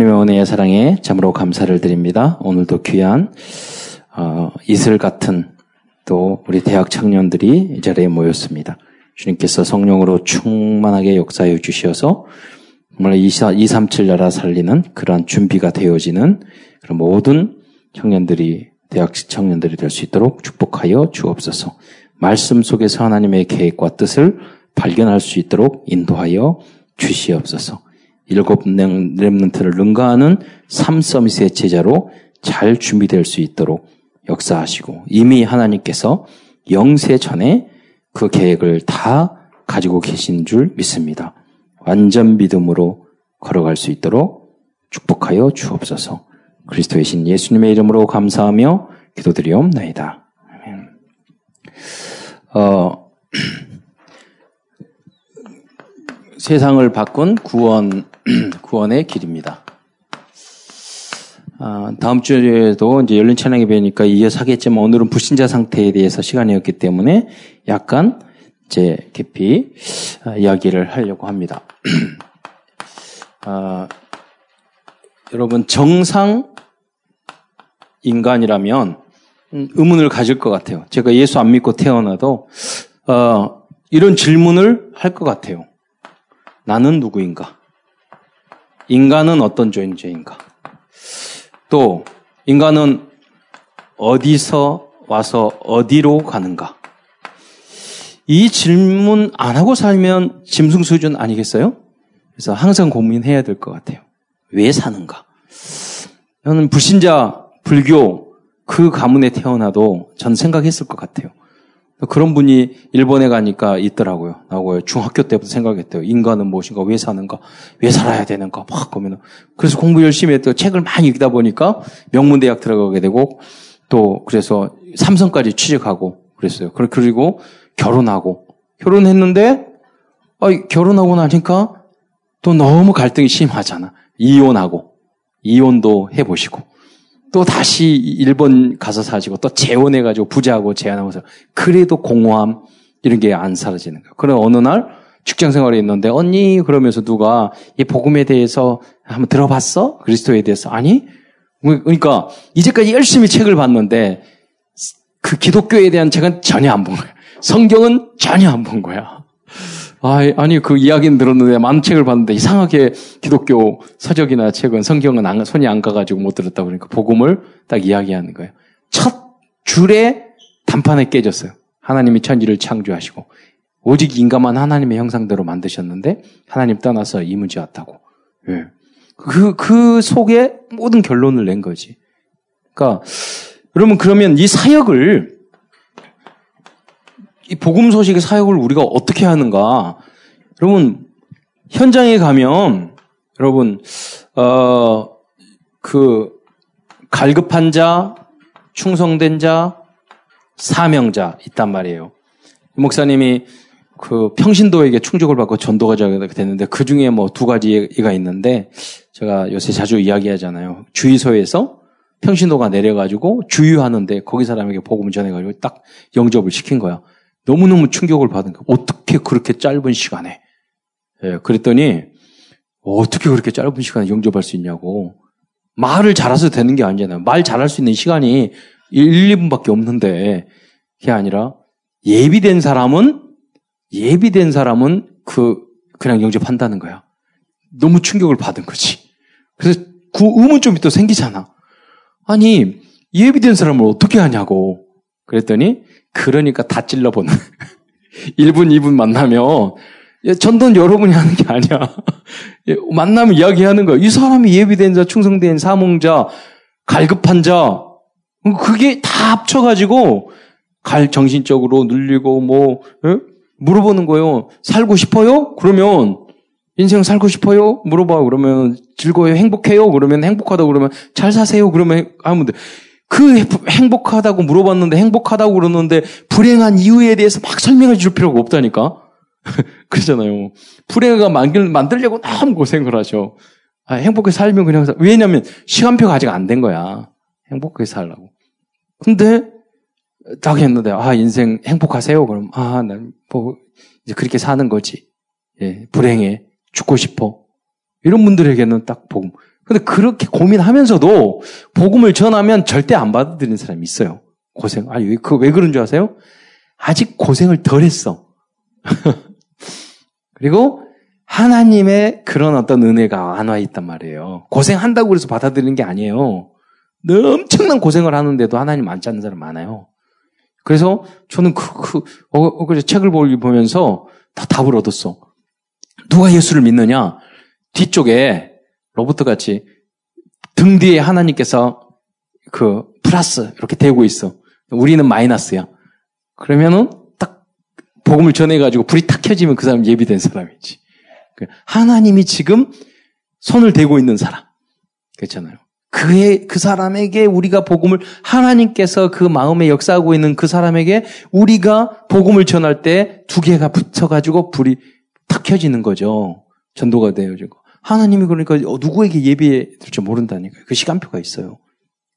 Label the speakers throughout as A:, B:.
A: 주님의 은혜의 사랑에 참으로 감사를 드립니다. 오늘도 귀한 어, 이슬 같은 또 우리 대학 청년들이 이 자리에 모였습니다. 주님께서 성령으로 충만하게 역사해 주셔서 정말 237 나라 살리는 그러한 준비가 되어지는 그런 모든 청년들이 대학 청년들이 될 수 있도록 축복하여 주옵소서. 말씀 속에서 하나님의 계획과 뜻을 발견할 수 있도록 인도하여 주시옵소서. 일곱 렘넌트를 능가하는 삼서밋의 제자로 잘 준비될 수 있도록 역사하시고 이미 하나님께서 영세 전에 그 계획을 다 가지고 계신 줄 믿습니다. 완전 믿음으로 걸어갈 수 있도록 축복하여 주옵소서. 그리스도의 신 예수님의 이름으로 감사하며 기도드리옵나이다. 어, 세상을 바꾼 구원, 구원의 길입니다. 아, 다음 주에도 이제 열린 찬양이 배우니까 이어서 하겠지만 오늘은 불신자 상태에 대해서 시간이었기 때문에 약간 이제 깊이 아, 이야기를 하려고 합니다. 아, 여러분 정상 인간이라면 음, 의문을 가질 것 같아요. 제가 예수 안 믿고 태어나도 어, 이런 질문을 할 것 같아요. 나는 누구인가? 인간은 어떤 존재인가? 또 인간은 어디서 와서 어디로 가는가? 이 질문 안 하고 살면 짐승 수준 아니겠어요? 그래서 항상 고민해야 될 것 같아요. 왜 사는가? 저는 불신자, 불교, 그 가문에 태어나도 전 생각했을 것 같아요. 그런 분이 일본에 가니까 있더라고요. 나고요. 중학교 때부터 생각했대요. 인간은 무엇인가, 왜 사는가, 왜 살아야 되는가, 막 보면. 그래서 공부 열심히 했더 책을 많이 읽다 보니까 명문대학 들어가게 되고 또 그래서 삼성까지 취직하고 그랬어요. 그리고 결혼하고 결혼했는데 아, 결혼하고 나니까 또 너무 갈등이 심하잖아. 이혼하고 이혼도 해보시고 또 다시 일본 가서 사시고 또 재혼해가지고 부자하고 재혼하면서 그래도 공허함 이런 게 안 사라지는 거예요. 그럼 어느 날 직장 생활에 있는데 언니 그러면서 누가 이 복음에 대해서 한번 들어봤어? 그리스도에 대해서 아니? 그러니까 이제까지 열심히 책을 봤는데 그 기독교에 대한 책은 전혀 안 본 거야. 성경은 전혀 안 본 거야. 아니, 그 이야기는 들었는데 많은 책을 봤는데 이상하게 기독교 서적이나 책은 성경은 안, 손이 안 가가지고 못 들었다 그러니까 복음을 딱 이야기하는 거예요. 첫 줄에 단판에 깨졌어요. 하나님이 천지를 창조하시고 오직 인간만 하나님의 형상대로 만드셨는데 하나님 떠나서 이문지 왔다고. 예. 그, 그 속에 모든 결론을 낸 거지. 그러니까 여러분 그러면 이 사역을 이 복음 소식의 사역을 우리가 어떻게 하는가? 여러분 현장에 가면 여러분 어 그 갈급한 자, 충성된 자, 사명자 있단 말이에요. 목사님이 그 평신도에게 충족을 받고 전도가 됐는데 그 중에 뭐 두 가지가 있는데 제가 요새 자주 이야기하잖아요. 주의소에서 평신도가 내려가지고 주유하는데 거기 사람에게 복음을 전해가지고 딱 영접을 시킨 거야. 너무너무 충격을 받은 거예요. 어떻게 그렇게 짧은 시간에. 예, 그랬더니 어떻게 그렇게 짧은 시간에 영접할 수 있냐고. 말을 잘해서 되는 게 아니잖아요. 말 잘할 수 있는 시간이 1, 2분밖에 없는데 그게 아니라 예비된 사람은 예비된 사람은 그 그냥 영접한다는 거야. 너무 충격을 받은 거지. 그래서 그 의문점이 또 생기잖아. 아니 예비된 사람을 어떻게 하냐고. 그랬더니 그러니까 다 찔러보는. 1분, 2분 만나면, 전도는 여러분이 하는 게 아니야. 만나면 이야기하는 거야. 이 사람이 예비된 자, 충성된 사몽자, 갈급한 자, 그게 다 합쳐가지고, 갈, 정신적으로 눌리고, 뭐, 에? 물어보는 거예요. 살고 싶어요? 그러면, 인생 살고 싶어요? 물어봐. 그러면, 즐거워요? 행복해요? 그러면, 행복하다고 그러면, 잘 사세요? 그러면, 하면 돼. 그 행복하다고 물어봤는데 행복하다고 그러는데 불행한 이유에 대해서 막 설명해 줄 필요가 없다니까. 그러잖아요. 만들, 만들려고 너무 고생을 하죠. 아, 행복하게 살면 그냥 살. 왜냐면 시간표가 아직 안 된 거야. 행복하게 살라고. 근데 딱 했는데 아 인생 행복하세요. 그럼 아난뭐 이제 그렇게 사는 거지. 예, 불행해 죽고 싶어. 이런 분들에게는 딱 복음. 근데 그렇게 고민하면서도 복음을 전하면 절대 안 받아들이는 사람이 있어요. 고생. 아니, 왜, 그, 왜 그런 줄 아세요? 아직 고생을 덜 했어. 그리고 하나님의 그런 어떤 은혜가 안 와 있단 말이에요. 고생한다고 그래서 받아들이는 게 아니에요. 엄청난 고생을 하는데도 하나님 안 찾는 사람 많아요. 그래서 저는 그, 그, 어, 어, 그래서 책을 보면서 다 답을 얻었어. 누가 예수를 믿느냐? 뒤쪽에 로버트 같이 등 뒤에 하나님께서 그 플러스 이렇게 대고 있어. 우리는 마이너스야. 그러면은 딱 복음을 전해가지고 불이 탁 켜지면 그 사람 예비된 사람이지. 그 하나님이 지금 손을 대고 있는 사람. 그렇잖아요. 그의, 그 사람에게 우리가 복음을, 하나님께서 그 마음에 역사하고 있는 그 사람에게 우리가 복음을 전할 때 두 개가 붙여가지고 불이 탁 켜지는 거죠. 전도가 되어지고. 하나님이 그러니까 누구에게 예비해 줄지 모른다니까요. 그 시간표가 있어요.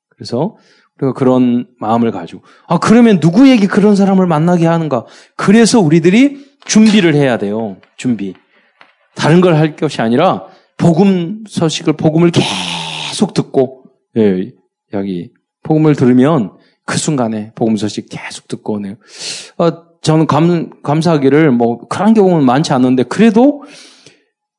A: 그래서 우리가 그런 마음을 가지고 아 그러면 누구에게 그런 사람을 만나게 하는가? 그래서 우리들이 준비를 해야 돼요. 준비. 다른 걸 할 것이 아니라 복음 소식을 복음을 계속 듣고 예, 여기 복음을 들으면 그 순간에 복음 소식 계속 듣고 네. 어, 저는 감, 감사하기를 뭐 그런 경우는 많지 않은데 그래도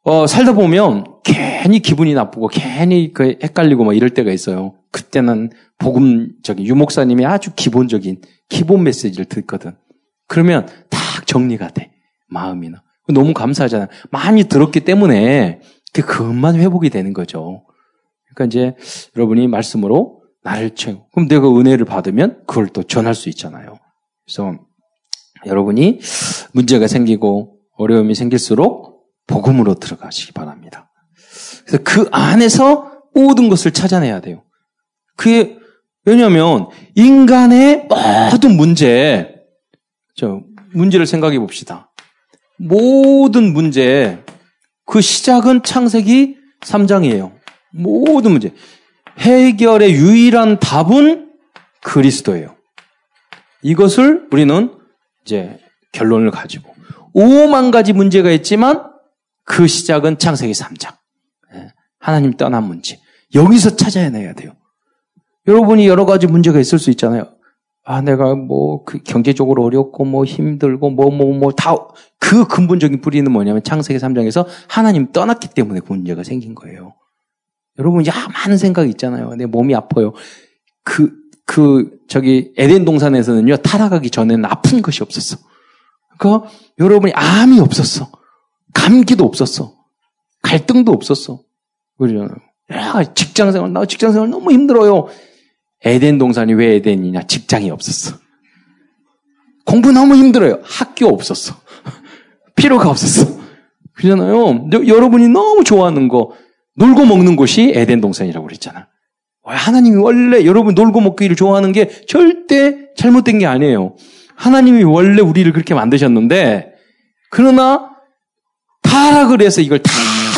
A: 어, 살다 보면 괜히 기분이 나쁘고 괜히 그 헷갈리고 막 이럴 때가 있어요. 그때는 복음적인 유목사님이 아주 기본적인 기본 메시지를 듣거든. 그러면 딱 정리가 돼. 마음이나. 너무 감사하잖아요. 많이 들었기 때문에 그 그것만 회복이 되는 거죠. 그러니까 이제 여러분이 말씀으로 나를 채우. 그럼 내가 은혜를 받으면 그걸 또 전할 수 있잖아요. 그래서 여러분이 문제가 생기고 어려움이 생길수록 복음으로 들어가시기 바랍니다. 그래서 그 안에서 모든 것을 찾아내야 돼요. 그게 왜냐하면 인간의 모든 문제, 저 문제를 생각해 봅시다. 모든 문제 그 시작은 창세기 3장이에요. 모든 문제 해결의 유일한 답은 그리스도예요. 이것을 우리는 이제 결론을 가지고 5만 가지 문제가 있지만 그 시작은 창세기 3장. 예, 하나님 떠난 문제. 여기서 찾아내야 돼요. 여러분이 여러 가지 문제가 있을 수 있잖아요. 아, 내가 뭐, 그 경제적으로 어렵고, 뭐, 힘들고, 뭐, 뭐, 뭐, 다, 그 근본적인 뿌리는 뭐냐면 창세기 3장에서 하나님 떠났기 때문에 그 문제가 생긴 거예요. 여러분, 야, 많은 생각이 있잖아요. 내 몸이 아파요. 그, 그, 저기, 에덴 동산에서는요, 타락하기 전에는 아픈 것이 없었어. 그러니까 여러분이 암이 없었어. 감기도 없었어. 갈등도 없었어. 그러잖아요. 야, 직장 생활, 나 직장 생활 너무 힘들어요. 에덴 동산이 왜 에덴이냐? 직장이 없었어. 공부 너무 힘들어요. 학교 없었어. 필요가 없었어. 그러잖아요. 여러분이 너무 좋아하는 거, 놀고 먹는 곳이 에덴 동산이라고 그랬잖아. 하나님이 원래 여러분 놀고 먹기를 좋아하는 게 절대 잘못된 게 아니에요. 하나님이 원래 우리를 그렇게 만드셨는데, 그러나 타락을 해서 이걸 다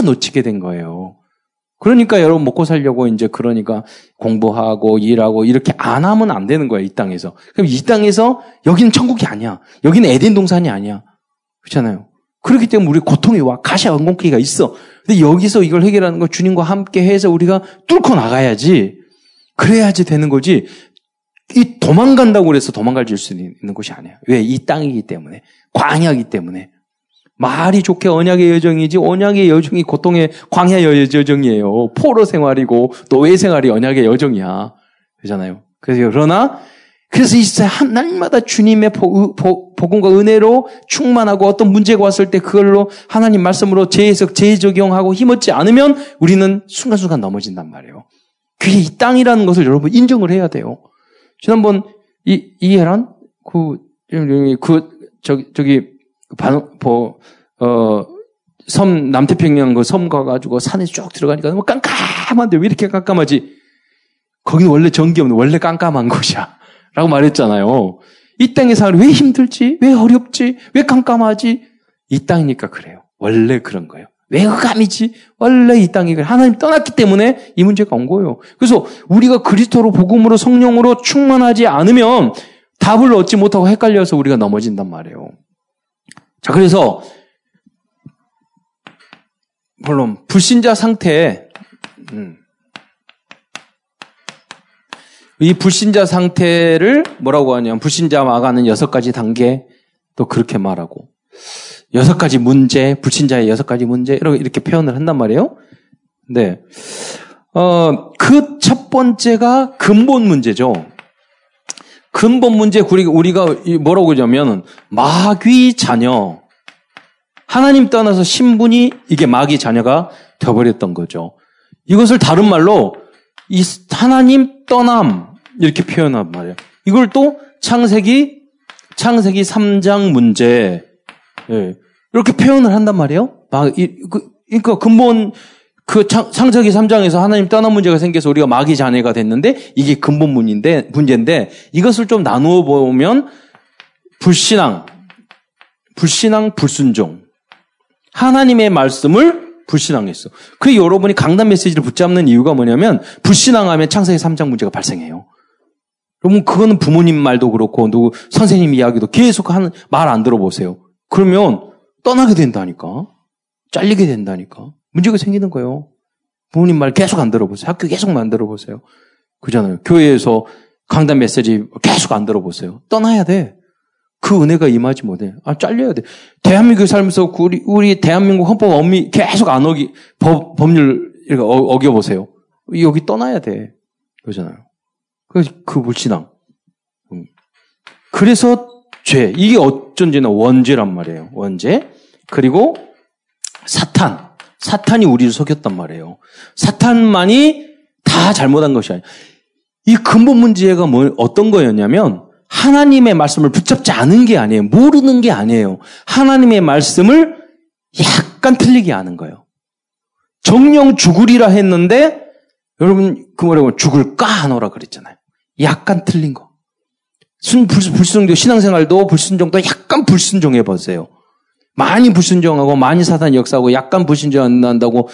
A: 놓치게 된 거예요. 그러니까 여러분 먹고 살려고 이제 그러니까 공부하고 일하고 이렇게 안 하면 안 되는 거예요, 이 땅에서. 그럼 이 땅에서 여기는 천국이 아니야. 여기는 에덴 동산이 아니야. 그렇잖아요. 그렇기 때문에 우리 고통이 와. 가시 원공기가 있어. 근데 여기서 이걸 해결하는 거 주님과 함께 해서 우리가 뚫고 나가야지. 그래야지 되는 거지. 이 도망간다고 그래서 도망갈 수 있는 곳이 아니야. 왜? 이 땅이기 때문에. 광야이기 때문에. 말이 좋게 언약의 여정이지 언약의 여정이 고통의 광야 여정이에요. 포로 생활이고 노예 생활이 언약의 여정이야. 그러잖아요. 그래서 그러나 그래서 이제 한 날마다 주님의 보, 보, 복음과 은혜로 충만하고 어떤 문제가 왔을 때 그걸로 하나님 말씀으로 재해석, 재적용하고 힘없지 않으면 우리는 순간순간 넘어진단 말이에요. 그게 이 땅이라는 것을 여러분 인정을 해야 돼요. 지난번 이 이해란 그, 그 저기 저기 반, 뭐, 어, 섬, 남태평양 그 섬 가가지고 산에 쭉 들어가니까 너무 깜깜한데 왜 이렇게 깜깜하지? 거기는 원래 전기 없는, 원래 깜깜한 곳이야. 라고 말했잖아요. 이 땅의 삶이 왜 힘들지? 왜 어렵지? 왜 깜깜하지? 이 땅이니까 그래요. 원래 그런 거예요. 왜 흑암이지? 원래 이 땅이. 하나님 떠났기 때문에 이 문제가 온 거예요. 그래서 우리가 그리스도로 복음으로 성령으로 충만하지 않으면 답을 얻지 못하고 헷갈려서 우리가 넘어진단 말이에요. 자, 그래서 물론 불신자 상태에 음, 이 불신자 상태를 뭐라고 하냐면 불신자 막아는 여섯 가지 단계 또 그렇게 말하고 여섯 가지 문제 불신자의 여섯 가지 문제 이렇게 이렇게 표현을 한단 말이에요. 네, 어그 첫 번째가 근본 문제죠. 근본 문제 우리가 뭐라고 그러냐면 마귀 자녀. 하나님 떠나서 신분이 이게 마귀 자녀가 되어버렸던 거죠. 이것을 다른 말로 이 하나님 떠남 이렇게 표현한 말이에요. 이걸 또 창세기 창세기 3장 문제 예, 이렇게 표현을 한단 말이에요. 그, 그러니까 근본 그 창, 창세기 3장에서 하나님 떠난 문제가 생겨서 우리가 마귀 자녀가 됐는데 이게 근본 문인데 문제인데 이것을 좀 나누어 보면 불신앙, 불신앙, 불순종, 하나님의 말씀을 불신앙했어. 그 여러분이 강단 메시지를 붙잡는 이유가 뭐냐면 불신앙하면 창세기 3장 문제가 발생해요. 여러분 그거는 부모님 말도 그렇고 누구 선생님 이야기도 계속 하는 말 안 들어보세요. 그러면 떠나게 된다니까. 잘리게 된다니까. 문제가 생기는 거예요. 부모님 말 계속 안 들어보세요. 학교 계속 안 들어 보세요. 그잖아요. 교회에서 강단 메시지 계속 안 들어보세요. 떠나야 돼. 그 은혜가 임하지 못해. 아, 잘려야 돼. 대한민국 살면서 우리, 우리 대한민국 헌법 엄미 계속 안 어기, 법, 법률, 이렇게 어, 겨보세요 여기 떠나야 돼. 그러잖아요. 그, 그 불신앙. 음. 그래서 죄. 이게 어쩐지는 원죄란 말이에요. 원죄. 그리고 사탄. 사탄이 우리를 속였단 말이에요. 사탄만이 다 잘못한 것이 아니에요. 이 근본 문제가 뭐, 어떤 거였냐면, 하나님의 말씀을 붙잡지 않은 게 아니에요. 모르는 게 아니에요. 하나님의 말씀을 약간 틀리게 하는 거예요. 정령 죽으리라 했는데, 여러분, 그 뭐라고 죽을까 하노라 그랬잖아요. 약간 틀린 거. 순, 불, 불순종, 신앙생활도 불순종도 약간 불순종해 보세요. 많이 불순종하고 많이 사단 역사하고 약간 불순종한다고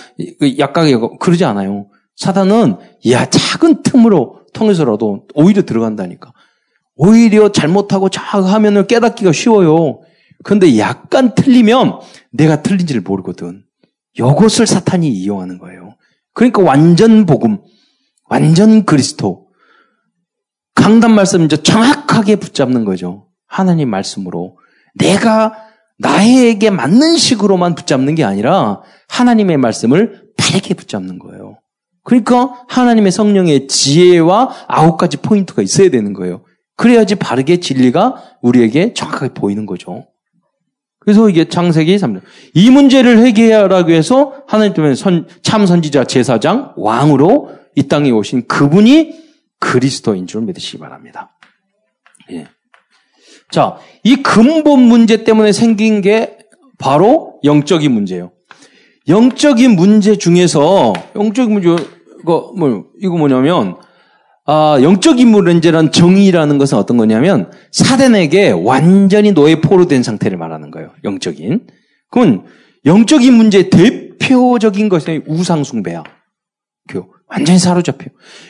A: 약하게 그러지 않아요. 사단은 야 작은 틈으로 통해서라도 오히려 들어간다니까. 오히려 잘못하고 자하면은 깨닫기가 쉬워요. 그런데 약간 틀리면 내가 틀린지를 모르거든. 이것을 사탄이 이용하는 거예요. 그러니까 완전 복음, 완전 그리스도. 강단 말씀 이제 정확하게 붙잡는 거죠. 하나님 말씀으로. 내가 나에게 맞는 식으로만 붙잡는 게 아니라 하나님의 말씀을 바르게 붙잡는 거예요. 그러니까 하나님의 성령의 지혜와 아홉 가지 포인트가 있어야 되는 거예요. 그래야지 바르게 진리가 우리에게 정확하게 보이는 거죠. 그래서 이게 창세기 3장. 이 문제를 해결하기 위해서 하나님 선, 참 선지자 제사장, 왕으로 이 땅에 오신 그분이 그리스도인 줄 믿으시기 바랍니다. 예. 자, 이 근본 문제 때문에 생긴 게 바로 영적인 문제예요. 영적인 문제 중에서 영적인 문제 이거 뭐 이거 뭐냐면 아, 영적인 문제란 정의라는 것은 어떤 거냐면 사단에게 완전히 노예 포로 된 상태를 말하는 거예요. 영적인. 그건 영적인 문제의 대표적인 것이 우상 숭배야. 그 완전히 사로잡혀.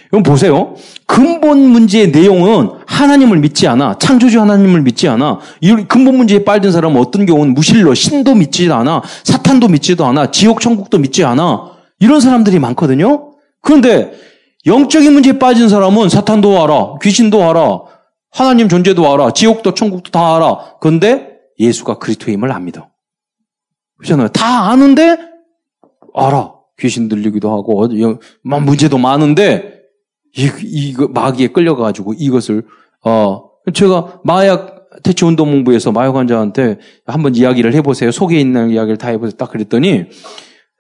A: 이건 보세요. 근본 문제의 내용은 하나님을 믿지 않아. 창조주 하나님을 믿지 않아. 이 근본 문제에 빠진 사람은 어떤 경우는 무실로 신도 믿지도 않아. 사탄도 믿지도 않아. 지옥 천국도 믿지 않아. 이런 사람들이 많거든요. 그런데 영적인 문제에 빠진 사람은 사탄도 알아. 귀신도 알아. 하나님 존재도 알아. 지옥도 천국도 다 알아. 그런데 예수가 그리스도임을 안 믿어. 그렇잖아요. 다 아는데 알아. 귀신 들리기도 하고 문제도 많은데 이, 이 마귀에 끌려가지고 이것을 어 제가 마약 퇴치 운동본부에서 마약 환자한테 한번 이야기를 해보세요. 속에 있는 이야기를 다 해보세요. 딱 그랬더니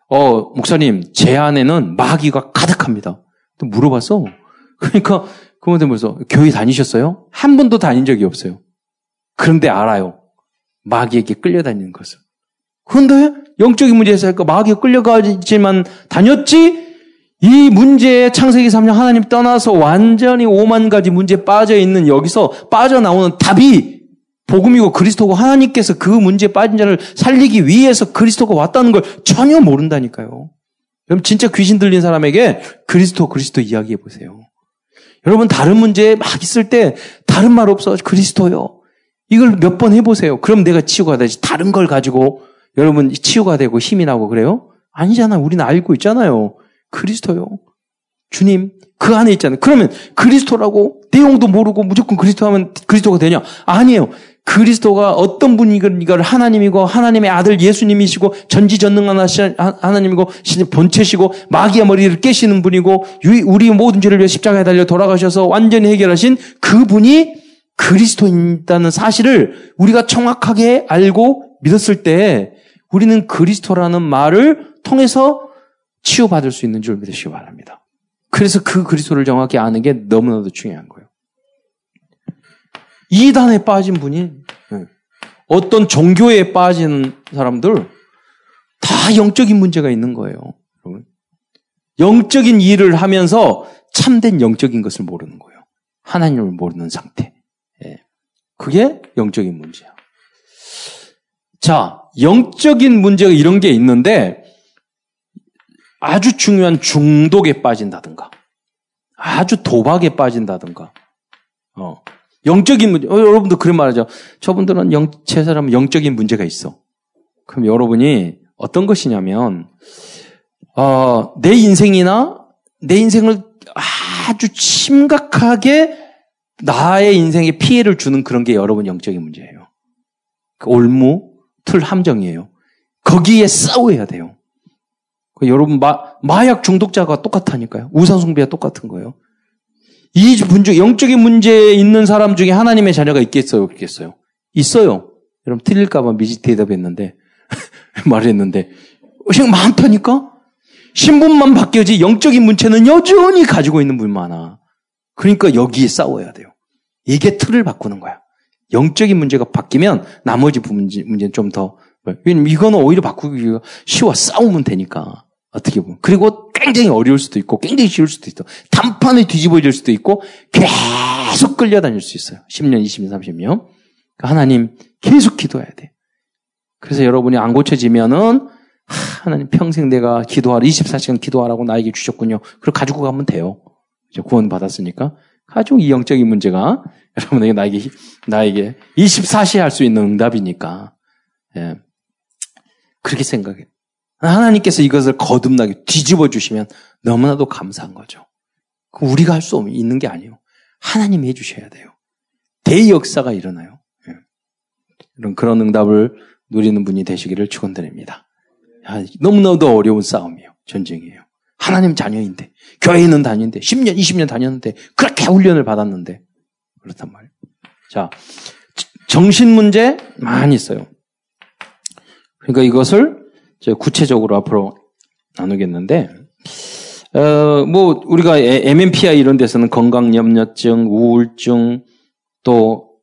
A: 어 목사님 제 안에는 마귀가 가득합니다. 또 물어봤어. 그러니까 그분한테 물어서 교회 다니셨어요? 한 번도 다닌 적이 없어요. 그런데 알아요. 마귀에게 끌려다니는 것을. 그런데 영적인 문제에서 마귀에 끌려가지만 다녔지 이 문제에 창세기 3년 하나님 떠나서 완전히 5만 가지 문제에 빠져 있는 여기서 빠져나오는 답이 복음이고 그리스도고 하나님께서 그 문제에 빠진 자를 살리기 위해서 그리스도가 왔다는 걸 전혀 모른다니까요. 여러분 진짜 귀신 들린 사람에게 그리스도 그리스도 이야기해 보세요. 여러분 다른 문제에 막 있을 때 다른 말 없어 그리스도요. 이걸 몇 번 해보세요. 그럼 내가 치유가 되지. 다른 걸 가지고 여러분 치유가 되고 힘이 나고 그래요? 아니잖아. 우리는 알고 있잖아요. 그리스도요. 주님, 그 안에 있잖아요. 그러면 그리스도라고 내용도 모르고 무조건 그리스도 하면 그리스도가 되냐? 아니에요. 그리스도가 어떤 분이걸 하나님이고 하나님의 아들 예수님이시고 전지전능한 하나님이고 본체시고 마귀의 머리를 깨시는 분이고 우리 모든 죄를 위해 십자가에 달려 돌아가셔서 완전히 해결하신 그분이 그리스도인다는 사실을 우리가 정확하게 알고 믿었을 때 우리는 그리스도라는 말을 통해서 치유받을 수 있는 줄 믿으시기 바랍니다. 그래서 그 그리스도를 정확히 아는 게 너무나도 중요한 거예요. 이단에 빠진 분이 예. 어떤 종교에 빠지는 사람들 다 영적인 문제가 있는 거예요. 영적인 일을 하면서 참된 영적인 것을 모르는 거예요. 하나님을 모르는 상태. 예. 그게 영적인 문제야. 자, 영적인 문제가 이런 게 있는데 아주 중요한 중독에 빠진다든가 아주 도박에 빠진다든가 어. 영적인 문제. 어, 여러분도 그런 말하죠. 저분들은 영, 제 사람은 영적인 문제가 있어. 그럼 여러분이 어떤 것이냐면, 어, 내 인생이나 내 인생을 아주 심각하게 나의 인생에 피해를 주는 그런 게 여러분 영적인 문제예요. 그 올무, 틀 함정이에요. 거기에 싸워야 돼요. 그 여러분 마, 마약 중독자가 똑같다니까요. 우상숭배가 똑같은 거예요. 이 문제, 영적인 문제에 있는 사람 중에 하나님의 자녀가 있겠어요? 없겠어요? 있어요. 여러분 틀릴까봐 미지 대답했는데, 말했는데, 지금 많다니까? 신분만 바뀌어지 영적인 문제는 여전히 가지고 있는 분 많아. 그러니까 여기에 싸워야 돼요. 이게 틀을 바꾸는 거야. 영적인 문제가 바뀌면 나머지 문제, 문제는 좀 더, 왜냐면 이거는 오히려 바꾸기가 쉬워. 싸우면 되니까. 어떻게 보면. 그리고 굉장히 어려울 수도 있고, 굉장히 쉬울 수도 있어. 단판에 뒤집어질 수도 있고, 계속 끌려다닐 수 있어요. 10년, 20년, 30년. 그러니까 하나님 계속 기도해야 돼. 그래서 여러분이 안 고쳐지면은, 하나님 평생 내가 기도하라, 24시간 기도하라고 나에게 주셨군요. 그걸 가지고 가면 돼요. 구원 받았으니까. 가지고 이 영적인 문제가 여러분에게 나에게, 나에게 24시에 할수 있는 응답이니까. 예. 그렇게 생각해. 하나님께서 이것을 거듭나게 뒤집어 주시면 너무나도 감사한 거죠. 우리가 할 수 있는 게 아니에요. 하나님이 해 주셔야 돼요. 대역사가 일어나요. 예. 이런 그런 응답을 누리는 분이 되시기를 축원드립니다. 너무나도 어려운 싸움이에요. 전쟁이에요. 하나님 자녀인데 교회는 다니는데 10년, 20년 다녔는데 그렇게 훈련을 받았는데 그렇단 말이에요. 자, 정신 문제 많이 있어요. 그러니까 이것을 구체적으로 앞으로 나누겠는데, 어, 뭐, 우리가 MMPI 이런 데서는 건강염려증, 우울증, 또,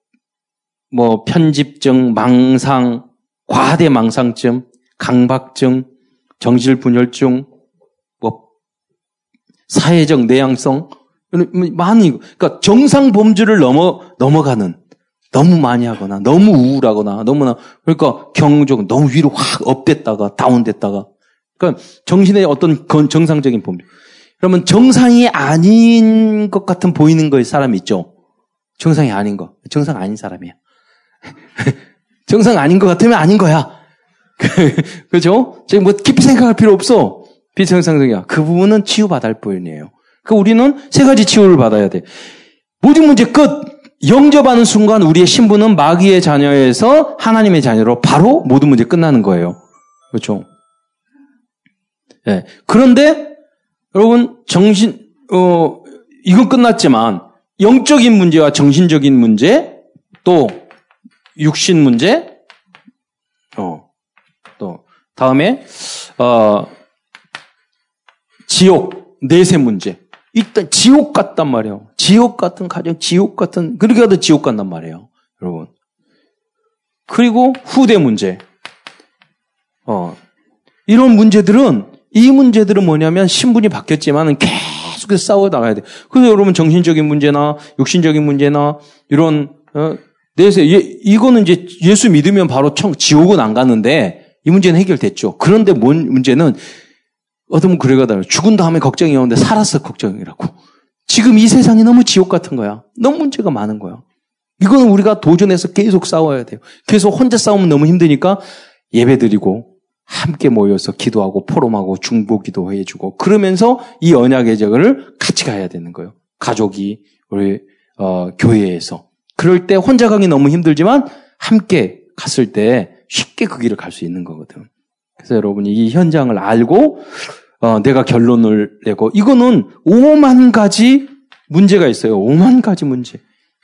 A: 뭐, 편집증, 망상, 과대 망상증, 강박증, 정실분열증, 뭐, 사회적 내향성, 많이, 그러니까 정상 범주를 넘어, 넘어가는 너무 많이 하거나 너무 우울하거나 너무나 그러니까 경적 너무 위로 확 업됐다가 다운됐다가 그러니까 정신의 어떤 정상적인 범위. 그러면 정상이 아닌 것 같은 보이는 거에 사람이 있죠. 정상이 아닌 거. 정상 아닌 사람이야. 정상 아닌 것 같으면 아닌 거야. 그죠? 지금 뭐 깊이 생각할 필요 없어. 비정상적이야. 그 부분은 치유받을 뿐이에요. 그 우리는 세 가지 치유를 받아야 돼. 모든 문제 끝. 영접하는 순간 우리의 신분은 마귀의 자녀에서 하나님의 자녀로 바로 모든 문제 끝나는 거예요. 그렇죠? 네. 그런데 여러분 정신 어 이건 끝났지만 영적인 문제와 정신적인 문제 또 육신 문제 어또 다음에 어 지옥 내세 문제 일단 지옥 같단 말이에요. 지옥 같은 가정, 지옥 같은, 그렇게 하도 지옥 같단 말이에요. 여러분. 그리고 후대 문제. 어. 이런 문제들은, 이 문제들은 뭐냐면 신분이 바뀌었지만은 계속해서 싸워 나가야 돼. 그래서 여러분 정신적인 문제나 육신적인 문제나 이런, 어, 내세, 예, 이거는 이제 예수 믿으면 바로 청, 지옥은 안 가는데 이 문제는 해결됐죠. 그런데 뭔 문제는 어떤 분 그래가다가 죽은 다음에 걱정이 오는데 살았어 걱정이라고. 지금 이 세상이 너무 지옥 같은 거야. 너무 문제가 많은 거야. 이거는 우리가 도전해서 계속 싸워야 돼요. 계속 혼자 싸우면 너무 힘드니까 예배 드리고 함께 모여서 기도하고 포럼하고 중보 기도 해 주고 그러면서 이 언약의 적을 같이 가야 되는 거예요. 가족이 우리 어, 교회에서 그럴 때 혼자 가기 너무 힘들지만 함께 갔을 때 쉽게 그 길을 갈 수 있는 거거든. 그래서 여러분이 이 현장을 알고 어, 내가 결론을 내고 이거는 5만 가지 문제가 있어요. 5만 가지 문제.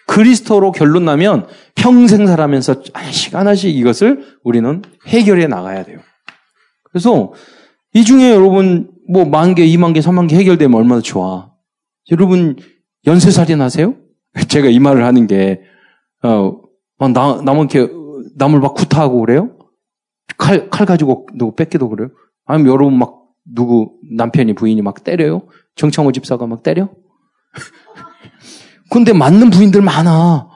A: 그리스도로 결론 나면 평생 살아면서 하나씩 하나씩 이것을 우리는 해결해 나가야 돼요. 그래서 이 중에 여러분 뭐 만 개, 이만 개, 삼만 개 해결되면 얼마나 좋아. 여러분 연쇄살인 하세요? 제가 이 말을 하는 게 어, 막 나, 남은 게 남을 막 구타하고 그래요? 칼, 칼 가지고 누구 뺏기도 그래요? 아니면 여러분 막 누구 남편이 부인이 막 때려요? 정창호 집사가 막 때려? 근데 맞는 부인들 많아.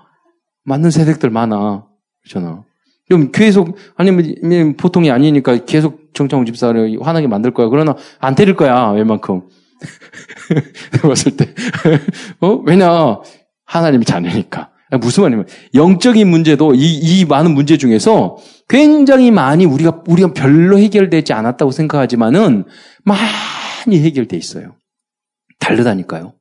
A: 맞는 세력들 많아. 그렇잖아. 그럼 계속, 아니면 보통이 아니니까 계속 정창호 집사를 화나게 만들 거야. 그러나 안 때릴 거야. 웬만큼. 내가 봤을 때. 어? 왜냐. 하나님이 자녀니까. 무슨 말이냐면, 영적인 문제도 이, 이 많은 문제 중에서 굉장히 많이 우리가, 우리가 별로 해결되지 않았다고 생각하지만은 많이 해결돼 있어요. 다르다니까요.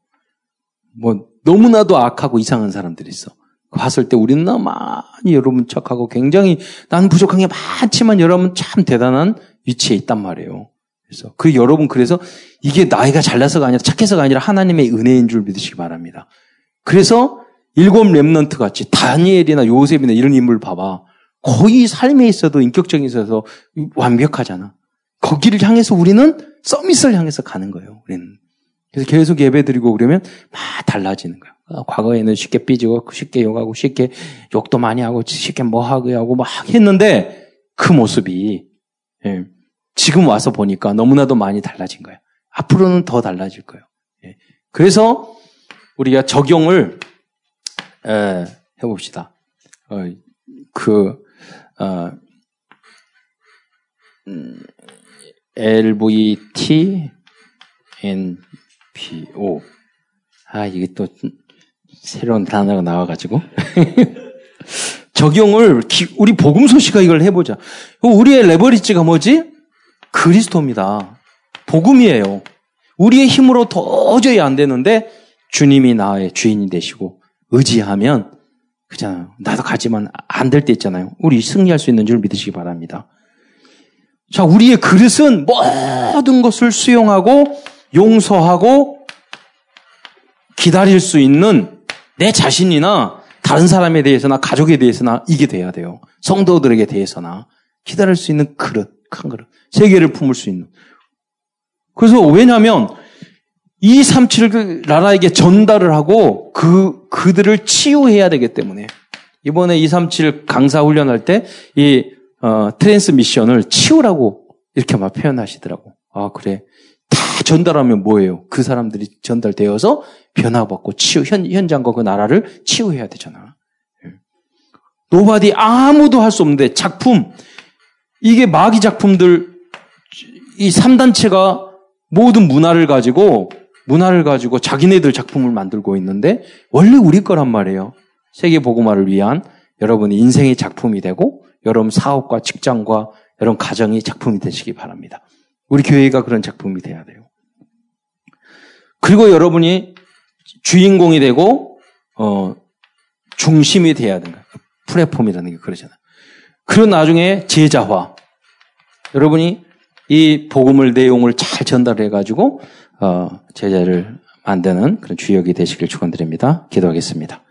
A: 뭐, 너무나도 악하고 이상한 사람들이 있어. 봤을 때 우리는 많이 여러분 척하고 굉장히 나는 부족한 게 많지만 여러분 참 대단한 위치에 있단 말이에요. 그래서 그 여러분 그래서 이게 나이가 잘나서가 아니라 착해서가 아니라 하나님의 은혜인 줄 믿으시기 바랍니다. 그래서 일곱 랩런트 같이 다니엘이나 요셉이나 이런 인물 봐봐. 거의 삶에 있어도 인격적인 있어서 완벽하잖아. 거기를 향해서 우리는 서밋을 향해서 가는 거예요. 우리는. 그래서 계속 예배 드리고 그러면 막 달라지는 거예요. 어, 과거에는 쉽게 삐지고 쉽게 욕하고 쉽게 욕도 많이 하고 쉽게 뭐 하고 하고 막 했는데 그 모습이 예, 지금 와서 보니까 너무나도 많이 달라진 거예요. 앞으로는 더 달라질 거예요. 예, 그래서 우리가 적용을 에, 해봅시다. 어, 그 어, 음, LVT NPO 아 이게 또 새로운 단어가 나와가지고 적용을 우리 복음 소식가 이걸 해보자. 우리의 레버리지가 뭐지? 그리스도입니다. 복음이에요. 우리의 힘으로 도저히 안 되는데 주님이 나의 주인이 되시고 의지하면 그잖아요. 나도 가지만 안 될 때 있잖아요. 우리 승리할 수 있는 줄 믿으시기 바랍니다. 자, 우리의 그릇은 모든 것을 수용하고 용서하고 기다릴 수 있는 내 자신이나 다른 사람에 대해서나 가족에 대해서나 이게 돼야 돼요. 성도들에게 대해서나 기다릴 수 있는 그릇, 큰 그릇, 세계를 품을 수 있는. 그래서 왜냐하면 이 삼치를 나라에게 전달을 하고 그 그들을 치유해야 되기 때문에 이번에 237 강사 훈련할 때 이 어, transmission을 치우라고 이렇게 막 표현하시더라고. 아 그래 다 전달하면 뭐예요? 그 사람들이 전달되어서 변화받고 치유, 현, 현장과 그 나라를 치유해야 되잖아. 예. nobody 아무도 할 수 없는데 작품, 이게 마귀 작품들, 이 3단체가 모든 문화를 가지고, 문화를 가지고 자기네들 작품을 만들고 있는데, 원래 우리 거란 말이에요. 세계 보고마를 위한 여러분의 인생의 작품이 되고, 여러분 사업과 직장과 여러분 가정이 작품이 되시기 바랍니다. 우리 교회가 그런 작품이 돼야 돼요. 그리고 여러분이 주인공이 되고 어, 중심이 돼야 거예요. 플랫폼이라는 게 그러잖아요. 그런 나중에 제자화. 여러분이 이 복음을 내용을 잘 전달해 가지고 어, 제자를 만드는 그런 주역이 되시길 축원드립니다. 기도하겠습니다.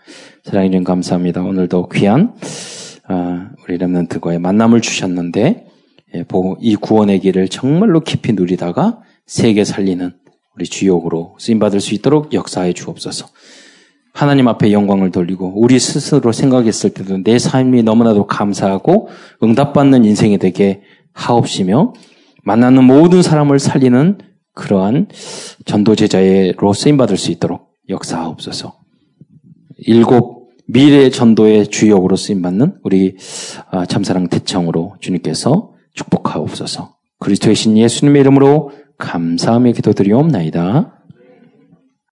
A: 사랑해 주님 감사합니다. 오늘도 귀한 어, 우리 렘넌트과의 만남을 주셨는데 예, 이 구원의 길을 정말로 깊이 누리다가 세계 살리는 우리 주역으로 쓰임 받을 수 있도록 역사해 주옵소서. 하나님 앞에 영광을 돌리고 우리 스스로 생각했을 때도 내 삶이 너무나도 감사하고 응답받는 인생이 되게 하옵시며 만나는 모든 사람을 살리는 그러한 전도 제자로 쓰임 받을 수 있도록 역사하옵소서. 일곱 미래 전도의 주역으로 쓰임 받는 우리 아, 참사랑 대청으로 주님께서 축복하옵소서. 그리스도의 신 예수님의 이름으로 감사함에 기도드리옵나이다.